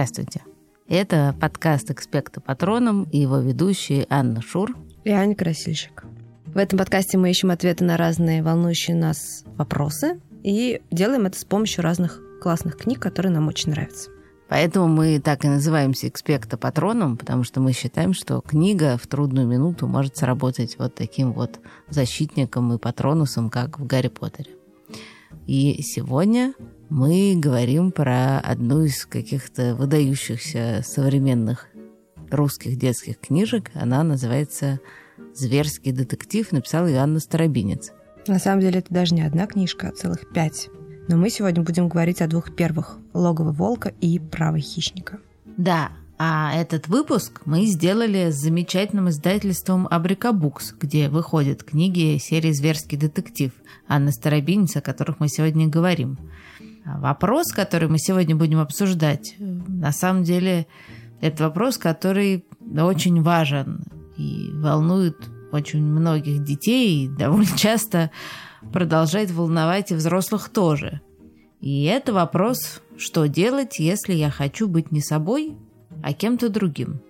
Здравствуйте. Это подкаст «Экспекта патроном» и его ведущие Анна Шур и Аня Красильщик. В этом подкасте мы ищем ответы на разные волнующие нас вопросы и делаем это с помощью разных классных книг, которые нам очень нравятся. Поэтому мы так и называемся «Экспекта патроном», потому что мы считаем, что книга в трудную минуту может сработать вот таким вот защитником и патронусом, как в «Гарри Поттере». И сегодня мы говорим про одну из каких-то выдающихся современных русских детских книжек. Она называется «Зверский детектив», написал Иоанна Старобинец. На самом деле это даже не одна книжка, а целых пять. Но мы сегодня будем говорить о двух первых «Логово волка» и «Право хищника». Да, а этот выпуск мы сделали с замечательным издательством Абрика Букс, где выходят книги серии «Зверский детектив» Анны Старобинец, о которых мы сегодня говорим. А вопрос, который мы сегодня будем обсуждать, на самом деле это вопрос, который очень важен и волнует очень многих детей, и довольно часто продолжает волновать и взрослых тоже. И это вопрос, что делать, если я хочу быть не собой, а кем-то другим.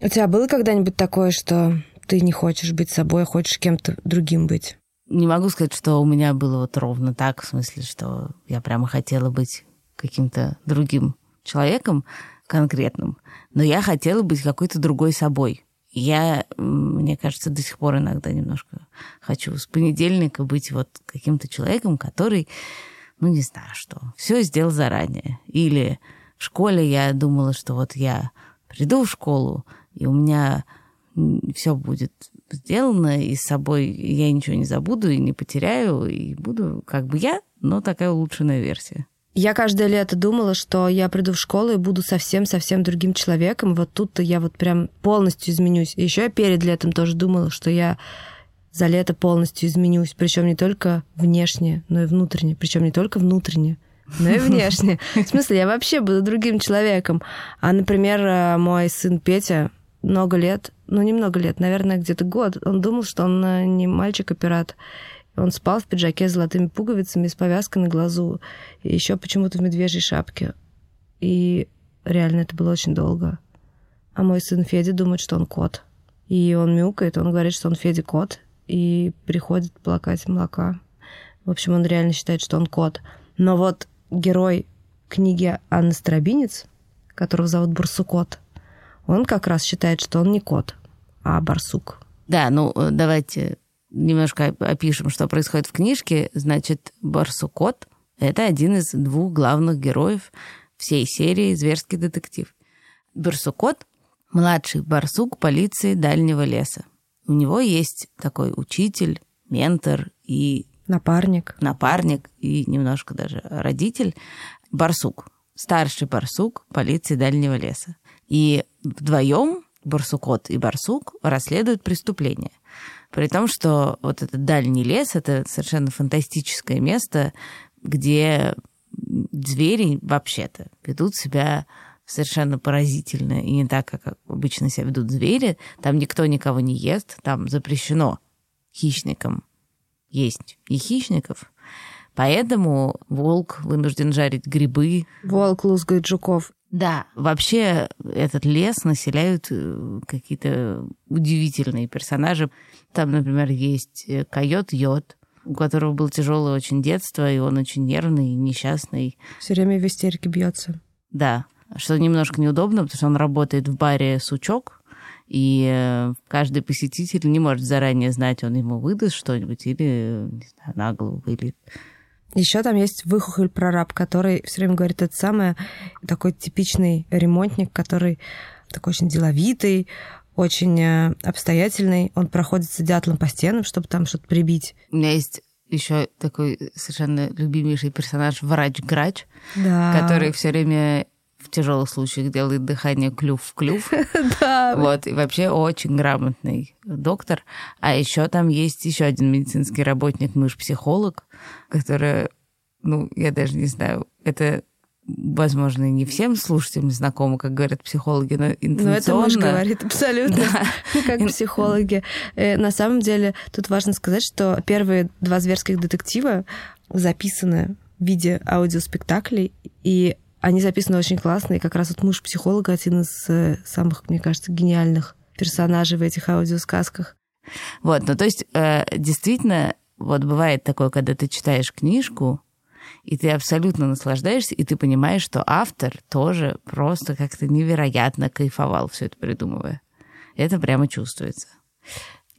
У тебя было когда-нибудь такое, что ты не хочешь быть собой, а хочешь кем-то другим быть? Не могу сказать, что у меня было вот ровно так, в смысле, что я прямо хотела быть каким-то другим человеком конкретным, но я хотела быть какой-то другой собой. Я, мне кажется, до сих пор иногда немножко хочу с понедельника быть вот каким-то человеком, который, ну не знаю что, все сделал заранее. Или в школе я думала, что вот я приду в школу, и у меня все будет сделано, и с собой я ничего не забуду и не потеряю, и буду как бы я, но такая улучшенная версия. Я каждое лето думала, что я приду в школу и буду совсем-совсем другим человеком. Вот тут-то я вот прям полностью изменюсь. И еще я перед летом тоже думала, что я за лето полностью изменюсь. Причем не только внешне, но и внутренне. Причем не только внутренне, но и внешне. В смысле, я вообще буду другим человеком. А, например, э, мой сын Петя много лет, ну, немного лет, наверное, где-то год, он думал, что он э, не мальчик, а пират. Он спал в пиджаке с золотыми пуговицами, с повязкой на глазу, и еще почему-то в медвежьей шапке. И реально это было очень долго. А мой сын Федя думает, что он кот. И он мяукает, он говорит, что он Федя кот, и приходит плакать молока. В общем, он реально считает, что он кот. Но вот герой книги Анны Старобинец, которого зовут Барсукот, он как раз считает, что он не кот, а барсук. Да, ну давайте немножко опишем, что происходит в книжке. Значит, Барсукот — это один из двух главных героев всей серии «Зверский детектив». Барсукот — младший барсук полиции дальнего леса. У него есть такой учитель, ментор и... Напарник. Напарник и немножко даже родитель. Барсук. Старший барсук полиции дальнего леса. И вдвоем Барсукот и Барсук расследуют преступление — при том, что вот этот дальний лес — это совершенно фантастическое место, где звери вообще-то ведут себя совершенно поразительно и не так, как обычно себя ведут звери. Там никто никого не ест, там запрещено хищникам есть и хищников. Поэтому волк вынужден жарить грибы. Волк лузгает жуков. Да, вообще этот лес населяют э, какие-то удивительные персонажи. Там, например, есть э, койот Йод, у которого было тяжелое очень детство, и он очень нервный, несчастный. Все время в истерике бьется. Да, что немножко неудобно, потому что он работает в баре «Сучок», и э, каждый посетитель не может заранее знать, он ему выдаст что-нибудь или не знаю, на голову, или еще там есть выхухоль прораб, который все время говорит это самое, такой типичный ремонтник, который такой очень деловитый, очень э, обстоятельный. Он проходится дятлом по стенам, чтобы там что-то прибить. У меня есть еще такой совершенно любимейший персонаж врач-грач, да. который все время в тяжелых случаях делает дыхание клюв в клюв. Да. Вот, и вообще очень грамотный доктор. А еще там есть еще один медицинский работник, мышь-психолог, который, ну, я даже не знаю, это возможно, не всем слушателям знакомо, как говорят психологи, но интенционно. Ну, это муж говорит абсолютно, да. как психологи. Э, на самом деле, тут важно сказать, что первые два зверских детектива записаны в виде аудиоспектаклей, и Они записаны очень классно, и как раз вот муж психолога один из э, самых, мне кажется, гениальных персонажей в этих аудиосказках. Вот, ну то есть э, действительно, вот бывает такое, когда ты читаешь книжку, и ты абсолютно наслаждаешься, и ты понимаешь, что автор тоже просто как-то невероятно кайфовал все это придумывая. Это прямо чувствуется.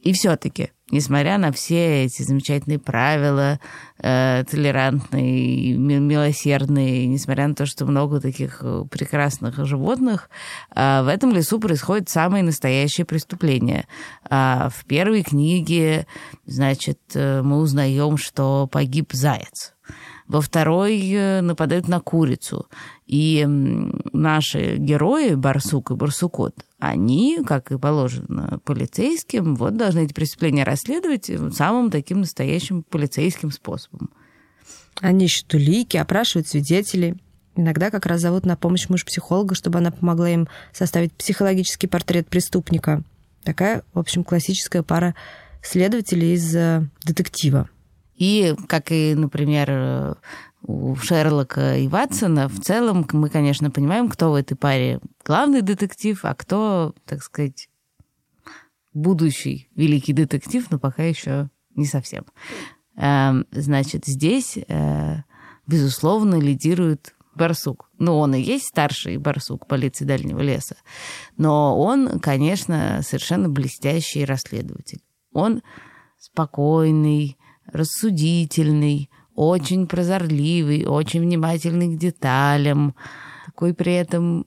И все-таки, несмотря на все эти замечательные правила, э, толерантные, милосердные, несмотря на то, что много таких э, прекрасных животных, э, в этом лесу происходит самое настоящее преступление. Э, в первой книге, значит, э, мы узнаем, что погиб заяц. Во второй э, нападают на курицу. И наши герои, Барсук и Барсукот, они, как и положено полицейским, вот должны эти преступления расследовать самым таким настоящим полицейским способом. Они ищут улики, опрашивают свидетелей. Иногда как раз зовут на помощь муж-психолога, чтобы она помогла им составить психологический портрет преступника. Такая, в общем, классическая пара следователей из э, детектива. И, как и, например, у Шерлока и Ватсона, в целом мы, конечно, понимаем, кто в этой паре главный детектив, а кто, так сказать, будущий великий детектив, но пока еще не совсем. Эм, значит, здесь, э, безусловно, лидирует барсук. Ну, он и есть старший барсук полиции Дальнего леса. Но он, конечно, совершенно блестящий расследователь. Он спокойный, рассудительный, очень прозорливый, очень внимательный к деталям, такой при этом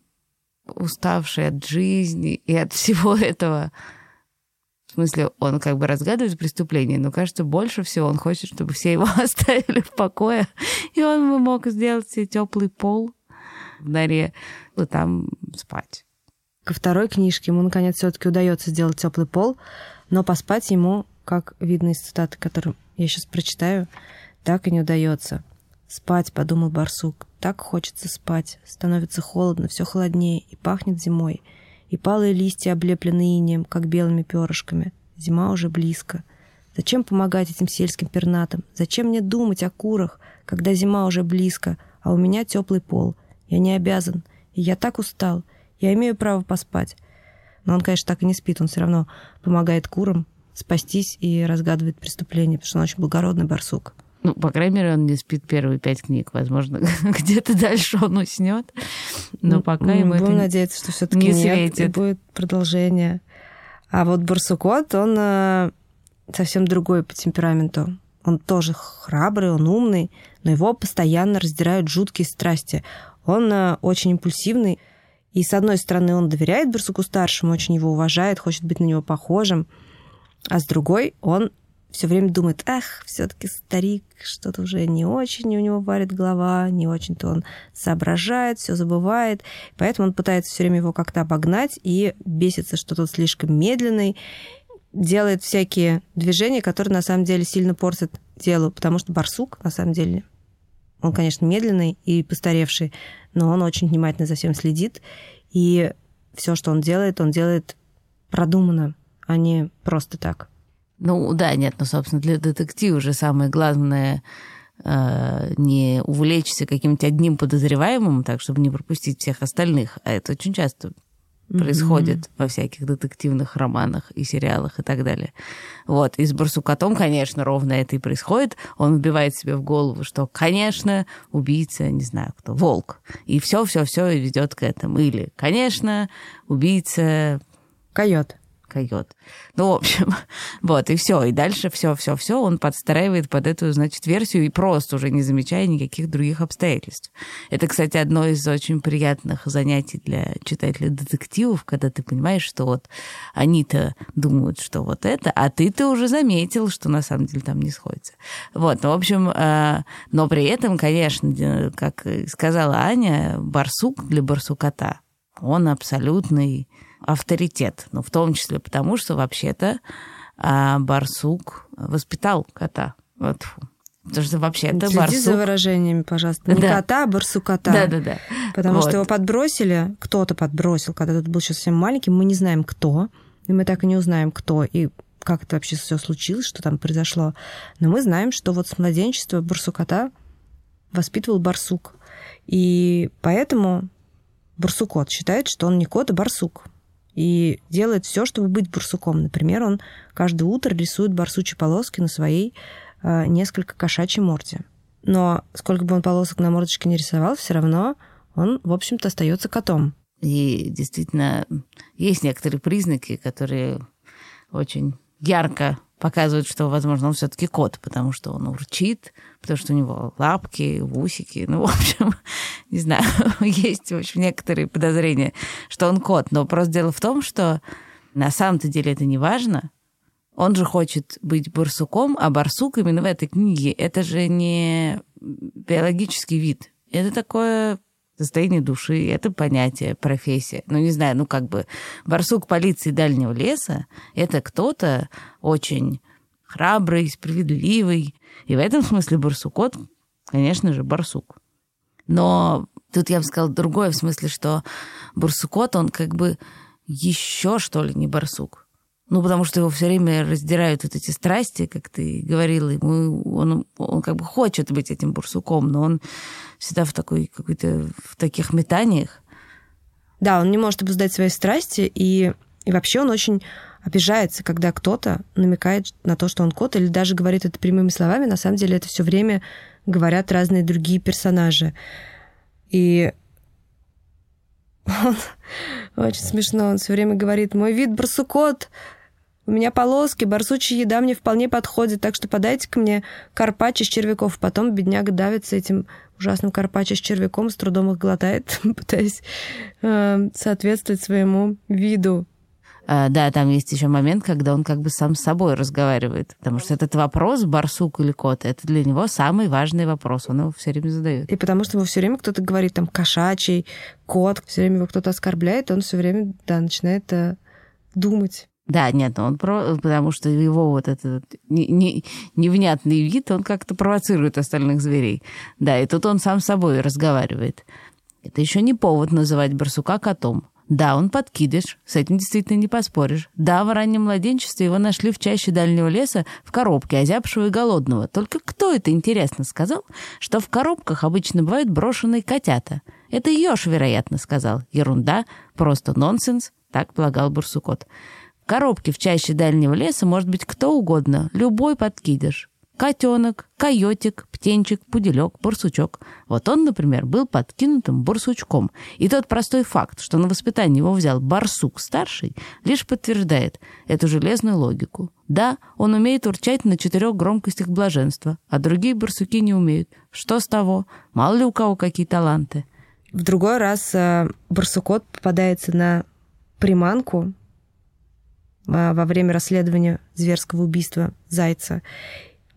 уставший от жизни и от всего этого. В смысле, он как бы разгадывает преступление, но кажется, больше всего он хочет, чтобы все его оставили в покое, и он бы мог сделать себе теплый пол в норе, и там спать. Ко второй книжке ему, наконец, все-таки удается сделать теплый пол, но поспать ему, как видно из цитаты, которую я сейчас прочитаю, так и не удается. Спать, подумал барсук. Так хочется спать. Становится холодно, все холоднее, и пахнет зимой. И палые листья облеплены инеем, как белыми перышками. Зима уже близко. Зачем помогать этим сельским пернатам? Зачем мне думать о курах, когда зима уже близко, а у меня теплый пол? Я не обязан. И я так устал. Я имею право поспать. Но он, конечно, так и не спит. Он все равно помогает курам спастись и разгадывает преступление, потому что он очень благородный барсук. Ну, по крайней мере, он не спит первые пять книг. Возможно, где-то дальше он уснет. Но ну, пока ему Будем это надеяться, что все таки не нет, и будет продолжение. А вот Барсукот, он э, совсем другой по темпераменту. Он тоже храбрый, он умный, но его постоянно раздирают жуткие страсти. Он э, очень импульсивный. И, с одной стороны, он доверяет Барсуку-старшему, очень его уважает, хочет быть на него похожим. А с другой, он все время думает, ах, все-таки старик, что-то уже не очень у него варит голова, не очень-то он соображает, все забывает. Поэтому он пытается все время его как-то обогнать и бесится, что тот слишком медленный, делает всякие движения, которые на самом деле сильно портят тело, потому что барсук, на самом деле, он, конечно, медленный и постаревший, но он очень внимательно за всем следит, и все, что он делает, он делает продуманно, а не просто так. Ну да, нет, ну, собственно, для детектива уже самое главное э, не увлечься каким-то одним подозреваемым, так, чтобы не пропустить всех остальных. А это очень часто mm-hmm. происходит во всяких детективных романах и сериалах и так далее. Вот. И с Барсукотом, конечно, ровно это и происходит. Он вбивает себе в голову, что, конечно, убийца, не знаю кто, волк. И все, все, все ведет к этому. Или, конечно, убийца... Койот койот. Ну, в общем, вот, и все. И дальше все, все, все он подстраивает под эту, значит, версию и просто уже не замечая никаких других обстоятельств. Это, кстати, одно из очень приятных занятий для читателей детективов, когда ты понимаешь, что вот они-то думают, что вот это, а ты-то уже заметил, что на самом деле там не сходится. Вот, ну, в общем, э, но при этом, конечно, как сказала Аня, барсук для барсукота, он абсолютный авторитет. Ну, в том числе потому, что вообще-то а, барсук воспитал кота. Вот. Потому что вообще-то Следи барсук... за выражениями, пожалуйста. Не да. кота, а барсукота. Да-да-да. Потому вот. что его подбросили, кто-то подбросил, когда тот был еще совсем маленький, мы не знаем, кто, и мы так и не узнаем, кто, и как это вообще все случилось, что там произошло. Но мы знаем, что вот с младенчества барсукота воспитывал барсук. И поэтому барсукот считает, что он не кот, а барсук. И делает все, чтобы быть барсуком. Например, он каждое утро рисует барсучьи полоски на своей э, несколько кошачьей морде. Но сколько бы он полосок на мордочке не рисовал, все равно он, в общем-то, остается котом. И действительно, есть некоторые признаки, которые очень ярко показывают, что, возможно, он все-таки кот, потому что он урчит, потому что у него лапки, усики. Ну, в общем, не знаю, есть, в общем, некоторые подозрения, что он кот. Но просто дело в том, что на самом-то деле это не важно. Он же хочет быть барсуком, а барсук именно в этой книге это же не биологический вид. Это такое состояние души, это понятие, профессия. Ну, не знаю, ну, как бы барсук полиции дальнего леса — это кто-то очень храбрый, справедливый. И в этом смысле барсукот, конечно же, барсук. Но тут я бы сказала другое, в смысле, что барсукот, он как бы еще, что ли, не барсук. Ну, потому что его все время раздирают вот эти страсти, как ты говорила, ему он, он как бы хочет быть этим бурсуком, но он всегда в такой какой-то в таких метаниях. Да, он не может обуздать свои страсти, и, и вообще он очень обижается, когда кто-то намекает на то, что он кот, или даже говорит это прямыми словами. На самом деле это все время говорят разные другие персонажи. И он очень смешно, он все время говорит, мой вид барсукот, у меня полоски, барсучья еда мне вполне подходит, так что подайте-ка мне карпаччо с червяков. Потом бедняга давится этим ужасным карпаччо с червяком, с трудом их глотает, пытаясь э, соответствовать своему виду. А, да, там есть еще момент, когда он как бы сам с собой разговаривает. Потому что этот вопрос, барсук или кот, это для него самый важный вопрос. Он его все время задает. И потому что его все время кто-то говорит, там, кошачий, кот, все время его кто-то оскорбляет, он все время, да, начинает э, думать. Да, нет, он про... потому что его вот этот не, не, невнятный вид, он как-то провоцирует остальных зверей. Да, и тут он сам с собой разговаривает. Это еще не повод называть барсука котом. Да, он подкидыш, с этим действительно не поспоришь. Да, в раннем младенчестве его нашли в чаще дальнего леса в коробке, озябшего и голодного. Только кто это, интересно, сказал, что в коробках обычно бывают брошенные котята? Это Ёж, вероятно, сказал. Ерунда, просто нонсенс, так полагал барсукот коробке в чаще дальнего леса может быть кто угодно, любой подкидыш. Котенок, койотик, птенчик, пуделек, барсучок. Вот он, например, был подкинутым барсучком. И тот простой факт, что на воспитание его взял барсук-старший, лишь подтверждает эту железную логику. Да, он умеет урчать на четырех громкостях блаженства, а другие барсуки не умеют. Что с того? Мало ли у кого какие таланты. В другой раз э, барсукот попадается на приманку, во время расследования зверского убийства зайца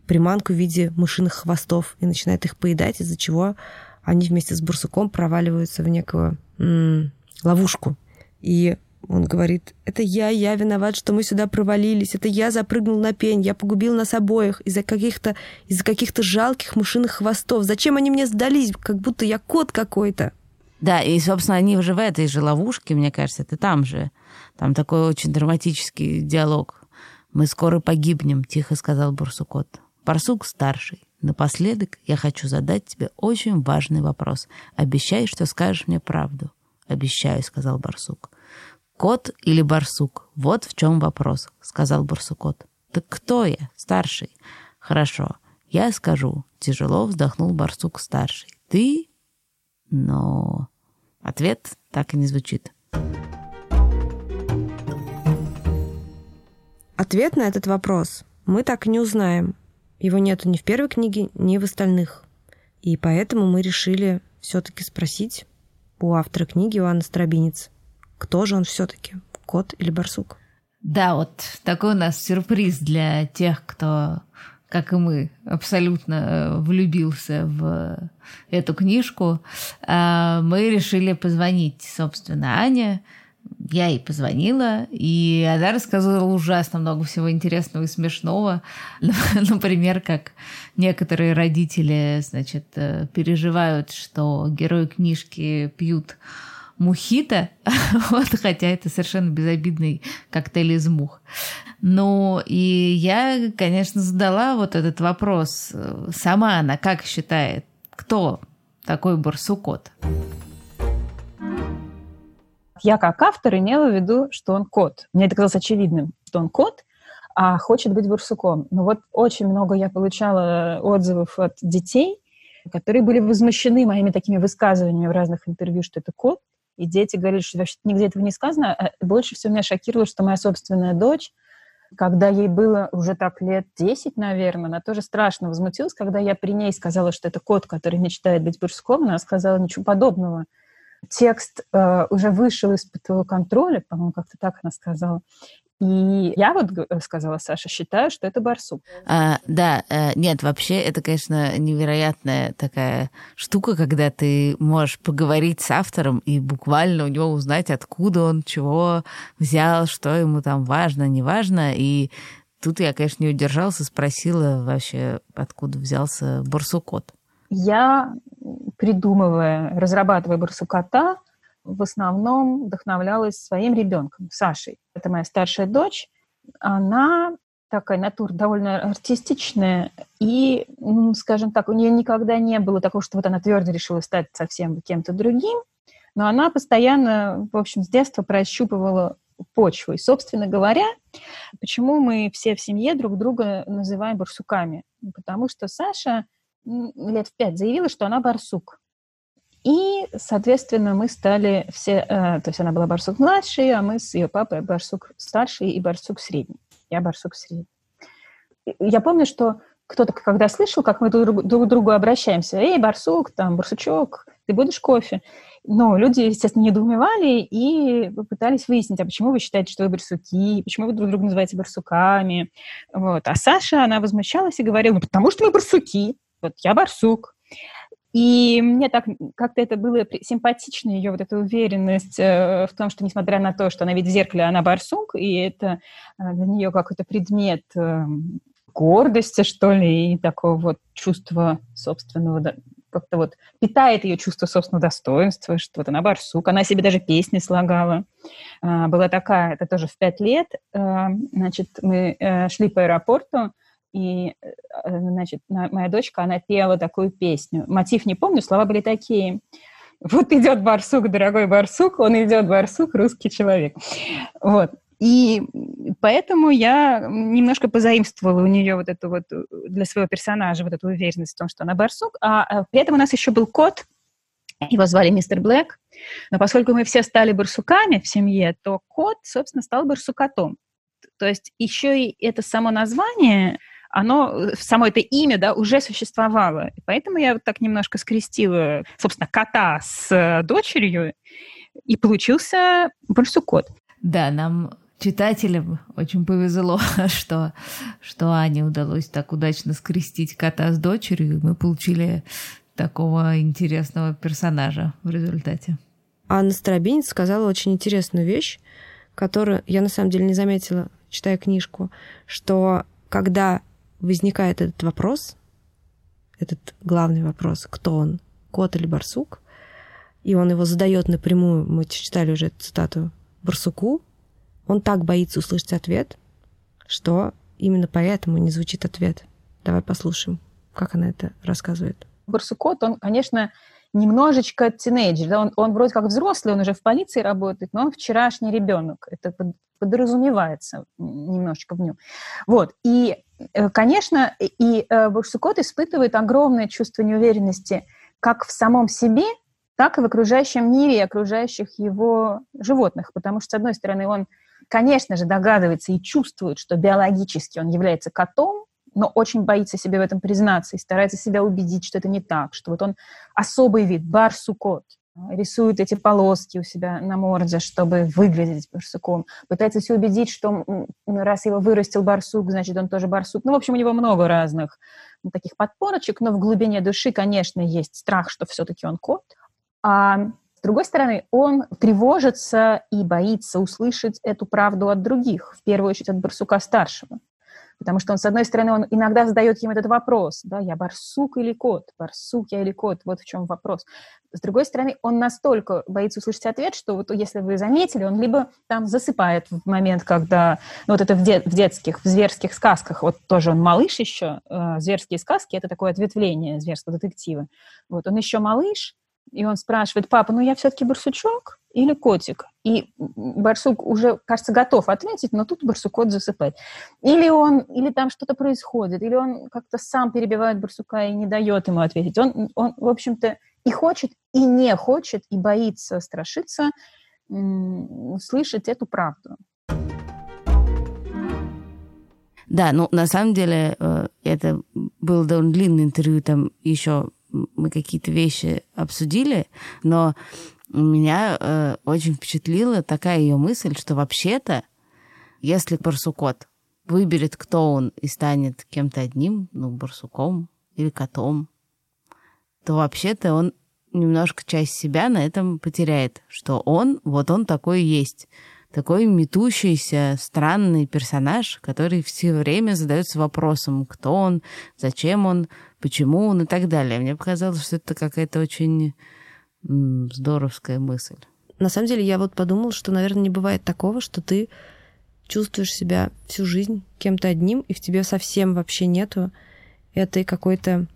приманку в виде мышиных хвостов и начинает их поедать, из-за чего они вместе с барсуком проваливаются в некую м- ловушку. И он говорит, это я, я виноват, что мы сюда провалились, это я запрыгнул на пень, я погубил нас обоих из-за каких-то из каких-то жалких мышиных хвостов. Зачем они мне сдались, как будто я кот какой-то? Да, и, собственно, они уже в этой же ловушке, мне кажется, это там же. Там такой очень драматический диалог. «Мы скоро погибнем», — тихо сказал Барсукот. «Барсук старший. Напоследок я хочу задать тебе очень важный вопрос. Обещай, что скажешь мне правду». «Обещаю», — сказал Барсук. «Кот или барсук? Вот в чем вопрос», — сказал Барсукот. «Так кто я, старший?» «Хорошо, я скажу», — тяжело вздохнул барсук-старший. «Ты?» Но ответ так и не звучит. Ответ на этот вопрос мы так и не узнаем. Его нету ни в первой книге, ни в остальных. И поэтому мы решили все-таки спросить у автора книги, у Анны Стробинец, кто же он все-таки, кот или барсук? Да, вот такой у нас сюрприз для тех, кто, как и мы, абсолютно э, влюбился в эту книжку. А, мы решили позвонить, собственно, Ане, я ей позвонила, и она рассказывала ужасно много всего интересного и смешного. Например, как некоторые родители, значит, э, переживают, что герои книжки пьют мухита, вот, хотя это совершенно безобидный коктейль из мух. Ну, и я, конечно, задала вот этот вопрос. Сама она как считает, кто такой барсукот? Я как автор имела в виду, что он кот. Мне это казалось очевидным, что он кот, а хочет быть барсуком. Но вот очень много я получала отзывов от детей, которые были возмущены моими такими высказываниями в разных интервью, что это кот. И дети говорили, что вообще нигде этого не сказано. А больше всего меня шокировало, что моя собственная дочь, когда ей было уже так лет 10, наверное, она тоже страшно возмутилась, когда я при ней сказала, что это кот, который мечтает быть барсуком, она сказала ничего подобного текст э, уже вышел из-под твоего контроля, по-моему, как-то так она сказала. И я вот э, сказала, Саша, считаю, что это барсук. А, да, э, нет, вообще это, конечно, невероятная такая штука, когда ты можешь поговорить с автором и буквально у него узнать, откуда он, чего взял, что ему там важно, не важно. И тут я, конечно, не удержался, спросила вообще, откуда взялся барсукот. Я, придумывая, разрабатывая барсукота, в основном вдохновлялась своим ребенком, Сашей. Это моя старшая дочь. Она такая натура довольно артистичная, и, скажем так, у нее никогда не было такого, что вот она твердо решила стать совсем кем-то другим, но она постоянно, в общем, с детства прощупывала почву. И, собственно говоря, почему мы все в семье друг друга называем барсуками? Потому что Саша лет в пять заявила, что она барсук. И, соответственно, мы стали все... Э, то есть она была барсук младший, а мы с ее папой барсук старший и барсук средний. Я барсук средний. Я помню, что кто-то, когда слышал, как мы друг, друг к другу обращаемся, «Эй, барсук, там, барсучок, ты будешь кофе?» Но люди, естественно, недоумевали и пытались выяснить, а почему вы считаете, что вы барсуки, почему вы друг друга называете барсуками. Вот. А Саша, она возмущалась и говорила, ну, потому что мы барсуки, вот я барсук, и мне так как-то это было симпатично, ее вот эта уверенность э, в том, что несмотря на то, что она видит в зеркале, она барсук, и это э, для нее какой-то предмет э, гордости, что ли, и такого вот чувства собственного, как-то вот питает ее чувство собственного достоинства, что вот она барсук, она себе даже песни слагала. Э, была такая, это тоже в пять лет, э, значит, мы шли по аэропорту, и, э, значит, моя дочка, она пела такую песню. Мотив не помню, слова были такие. Вот идет барсук, дорогой барсук, он идет барсук, русский человек. Вот. И поэтому я немножко позаимствовала у нее вот эту вот э, для своего персонажа вот эту уверенность в том, что она барсук. А, а при этом у нас еще был кот, его звали мистер Блэк. Но поскольку мы все стали барсуками в семье, то кот, собственно, стал барсукотом. То есть еще и это само название оно, э, само это имя, да, уже существовало. И поэтому я вот так немножко скрестила, собственно, кота с э, дочерью, и получился барсукот. Да, нам читателям очень повезло, что, что Ане удалось так удачно скрестить кота с дочерью, и мы получили такого интересного персонажа в результате. Анна Старобинец сказала очень интересную вещь, которую я на самом деле не заметила, читая книжку, что когда возникает этот вопрос, этот главный вопрос, кто он, кот или барсук, и он его задает напрямую, мы читали уже эту цитату, барсуку, он так боится услышать ответ, что именно поэтому не звучит ответ. Давай послушаем, как она это рассказывает. Барсукот, он, конечно, немножечко тинейджер. Да? Он, он вроде как взрослый, он уже в полиции работает, но он вчерашний ребенок. Это подразумевается немножечко в нем. Вот. И Э, конечно, и э, Бурсукот испытывает огромное чувство неуверенности как в самом себе, так и в окружающем мире и окружающих его животных. Потому что, с одной стороны, он, конечно же, догадывается и чувствует, что биологически он является котом, но очень боится себе в этом признаться и старается себя убедить, что это не так, что вот он особый вид, барсукот рисует эти полоски у себя на морде, чтобы выглядеть барсуком. Пытается себя убедить, что раз его вырастил барсук, значит, он тоже барсук. Ну, в общем, у него много разных таких подпорочек, но в глубине души, конечно, есть страх, что все-таки он кот. А с другой стороны, он тревожится и боится услышать эту правду от других, в первую очередь от барсука старшего. Потому что он, с одной стороны, он иногда задает ему этот вопрос, да, я барсук или кот, барсук я или кот, вот в чем вопрос. С другой стороны, он настолько боится услышать ответ, что вот если вы заметили, он либо там засыпает в момент, когда, ну вот это в, де, в детских, в зверских сказках, вот тоже он малыш еще, э, зверские сказки, это такое ответвление зверского детектива. Вот он еще малыш, и он спрашивает, папа, ну я все-таки барсучок или котик? И барсук уже, кажется, готов ответить, но тут барсукот засыпает. Или он, или там что-то происходит, или он как-то сам перебивает барсука и не дает ему ответить. Он, он в общем-то, и хочет, и не хочет, и боится, страшится слышать эту правду. Да, ну на самом деле э, это было довольно длинное интервью, там еще мы какие-то вещи обсудили, но меня э, очень впечатлила такая ее мысль, что вообще-то, если барсукот выберет, кто он, и станет кем-то одним, ну, барсуком или котом, то вообще-то он немножко часть себя на этом потеряет, что он, вот он такой есть такой метущийся, странный персонаж, который все время задается вопросом, кто он, зачем он, почему он и так далее. Мне показалось, что это какая-то очень здоровская мысль. На самом деле, я вот подумала, что, наверное, не бывает такого, что ты чувствуешь себя всю жизнь кем-то одним, и в тебе совсем вообще нету этой какой-то,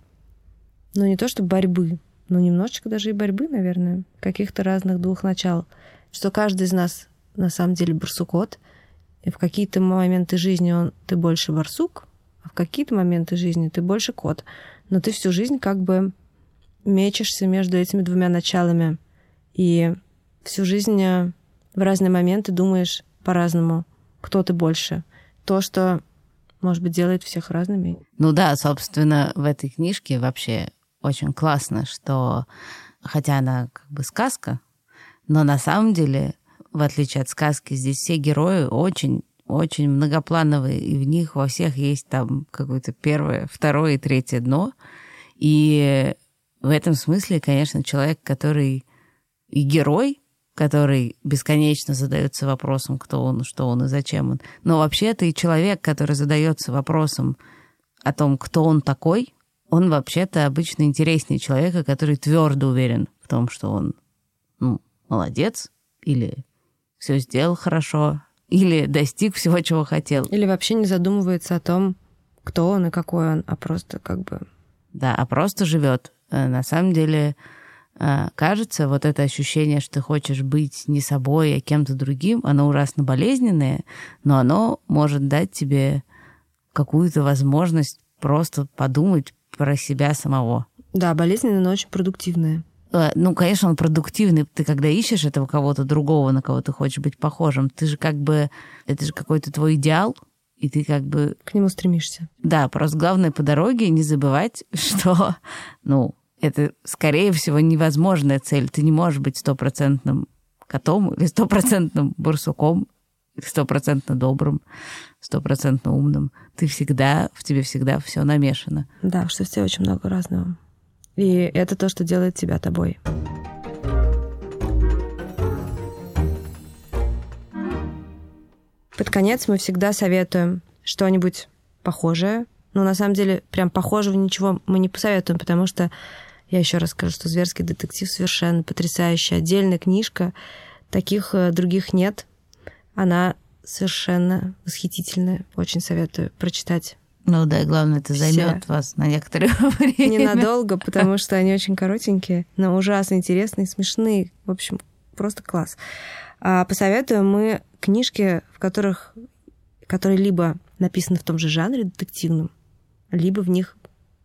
ну не то что борьбы, но немножечко даже и борьбы, наверное, каких-то разных двух начал. Что каждый из нас на самом деле барсукот. И в какие-то моменты жизни он, ты больше барсук, а в какие-то моменты жизни ты больше кот. Но ты всю жизнь как бы мечешься между этими двумя началами. И всю жизнь э, в разные моменты думаешь по-разному, кто ты больше. То, что, может быть, делает всех разными. Ну да, собственно, в этой книжке вообще очень классно, что хотя она как бы сказка, но на самом деле в отличие от сказки, здесь все герои очень очень многоплановые, и в них во всех есть там какое-то первое, второе и третье дно. И в этом смысле, конечно, человек, который и герой, который бесконечно задается вопросом, кто он, что он и зачем он. Но вообще это и человек, который задается вопросом о том, кто он такой, он вообще-то обычно интереснее человека, который твердо уверен в том, что он ну, молодец или все сделал хорошо или достиг всего, чего хотел. Или вообще не задумывается о том, кто он и какой он, а просто как бы... Да, а просто живет. Э, на самом деле, э, кажется, вот это ощущение, что ты хочешь быть не собой, а кем-то другим, оно ужасно болезненное, но оно может дать тебе какую-то возможность просто подумать про себя самого. Да, болезненное, но очень продуктивное. Э, ну, конечно, он продуктивный. Ты когда ищешь этого кого-то другого, на кого ты хочешь быть похожим, ты же как бы... Это же какой-то твой идеал, и ты как бы... К нему стремишься. Да, просто главное по дороге не забывать, что, ну, это, скорее всего, невозможная цель. Ты не можешь быть стопроцентным котом или стопроцентным барсуком, стопроцентно добрым, стопроцентно умным. Ты всегда, в тебе всегда все намешано. Да, что в тебе очень много разного. И это то, что делает тебя тобой. Под конец мы всегда советуем что-нибудь похожее. Но на самом деле прям похожего ничего мы не посоветуем, потому что я еще раз скажу, что «Зверский детектив» совершенно потрясающая отдельная книжка. Таких э, других нет. Она совершенно восхитительная. Очень советую прочитать. Ну да, главное, это займет Все. вас на некоторое время. Ненадолго, потому что они очень коротенькие, но ужасно интересные, смешные. В общем, просто класс. А посоветуем мы книжки, в которых, которые либо написаны в том же жанре детективном, либо в них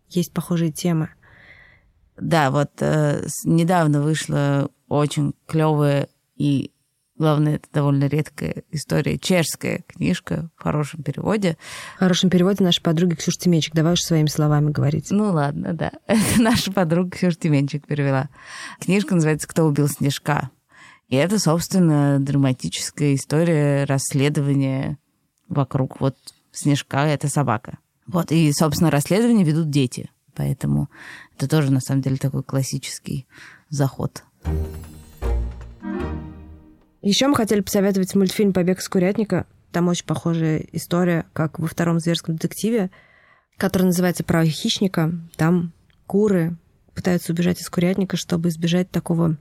есть похожие темы. Да, вот э, недавно вышла очень клевая и Главное, это довольно редкая история. Чешская книжка в хорошем переводе. В хорошем переводе нашей подруги Ксюша Тименчик. Давай уж своими словами говорить. Ну ладно, да. Это наша подруга Ксюша Тименчик перевела. Книжка называется «Кто убил Снежка?». И это, собственно, драматическая история расследования вокруг вот Снежка — это собака. Вот, и, собственно, расследование ведут дети. Поэтому это тоже, на самом деле, такой классический заход. Еще мы хотели посоветовать мультфильм «Побег с курятника». Там очень похожая история, как во втором зверском детективе, который называется «Право хищника». Там куры пытаются убежать из курятника, чтобы избежать такого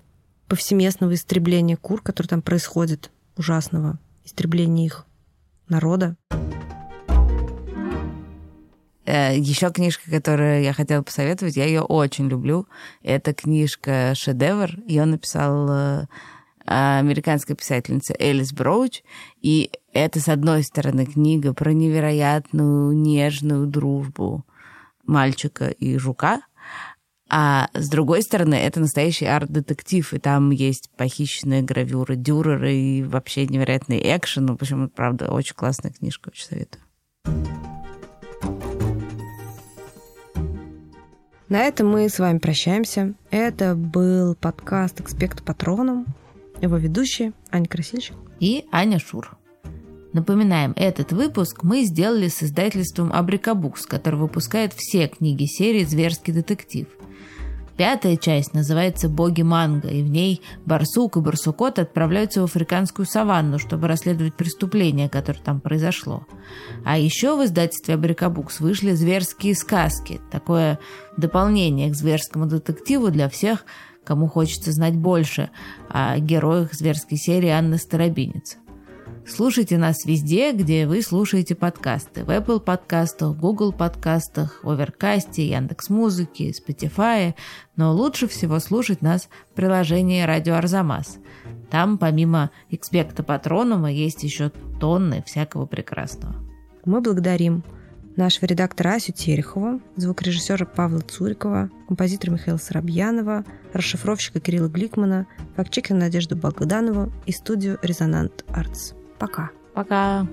повсеместного истребления кур, которое там происходит, ужасного истребления их народа. Э, Еще книжка, которую я хотела посоветовать, я ее очень люблю. Это книжка «Шедевр». Ее написал э, американская писательница Элис Броуч. И это, с одной стороны, книга про невероятную нежную дружбу мальчика и жука, а с другой стороны, это настоящий арт-детектив, и там есть похищенные гравюры Дюрера и вообще невероятный экшен. Ну, в общем, правда, очень классная книжка, очень советую. На этом мы с вами прощаемся. Это был подкаст «Экспект Патроном». Его ведущие Аня Красильщик и Аня Шур. Напоминаем, этот выпуск мы сделали с издательством Абрикабукс, который выпускает все книги серии «Зверский детектив». Пятая часть называется «Боги манго», и в ней барсук и барсукот отправляются в африканскую саванну, чтобы расследовать преступление, которое там произошло. А еще в издательстве Абрикабукс вышли «Зверские сказки», такое дополнение к зверскому детективу для всех, кому хочется знать больше о героях зверской серии Анны Старобинец. Слушайте нас везде, где вы слушаете подкасты. В Apple подкастах, Google подкастах, Оверкасте, Яндекс.Музыке, Spotify. Но лучше всего слушать нас в приложении «Радио Арзамас». Там, помимо экспекта Патронома, есть еще тонны всякого прекрасного. Мы благодарим нашего редактора Асю Терехова, звукорежиссера Павла Цурикова, композитора Михаила Соробьянова, расшифровщика Кирилла Гликмана, фактчекера Надежду Богданову и студию «Резонант Артс». Пока. Пока.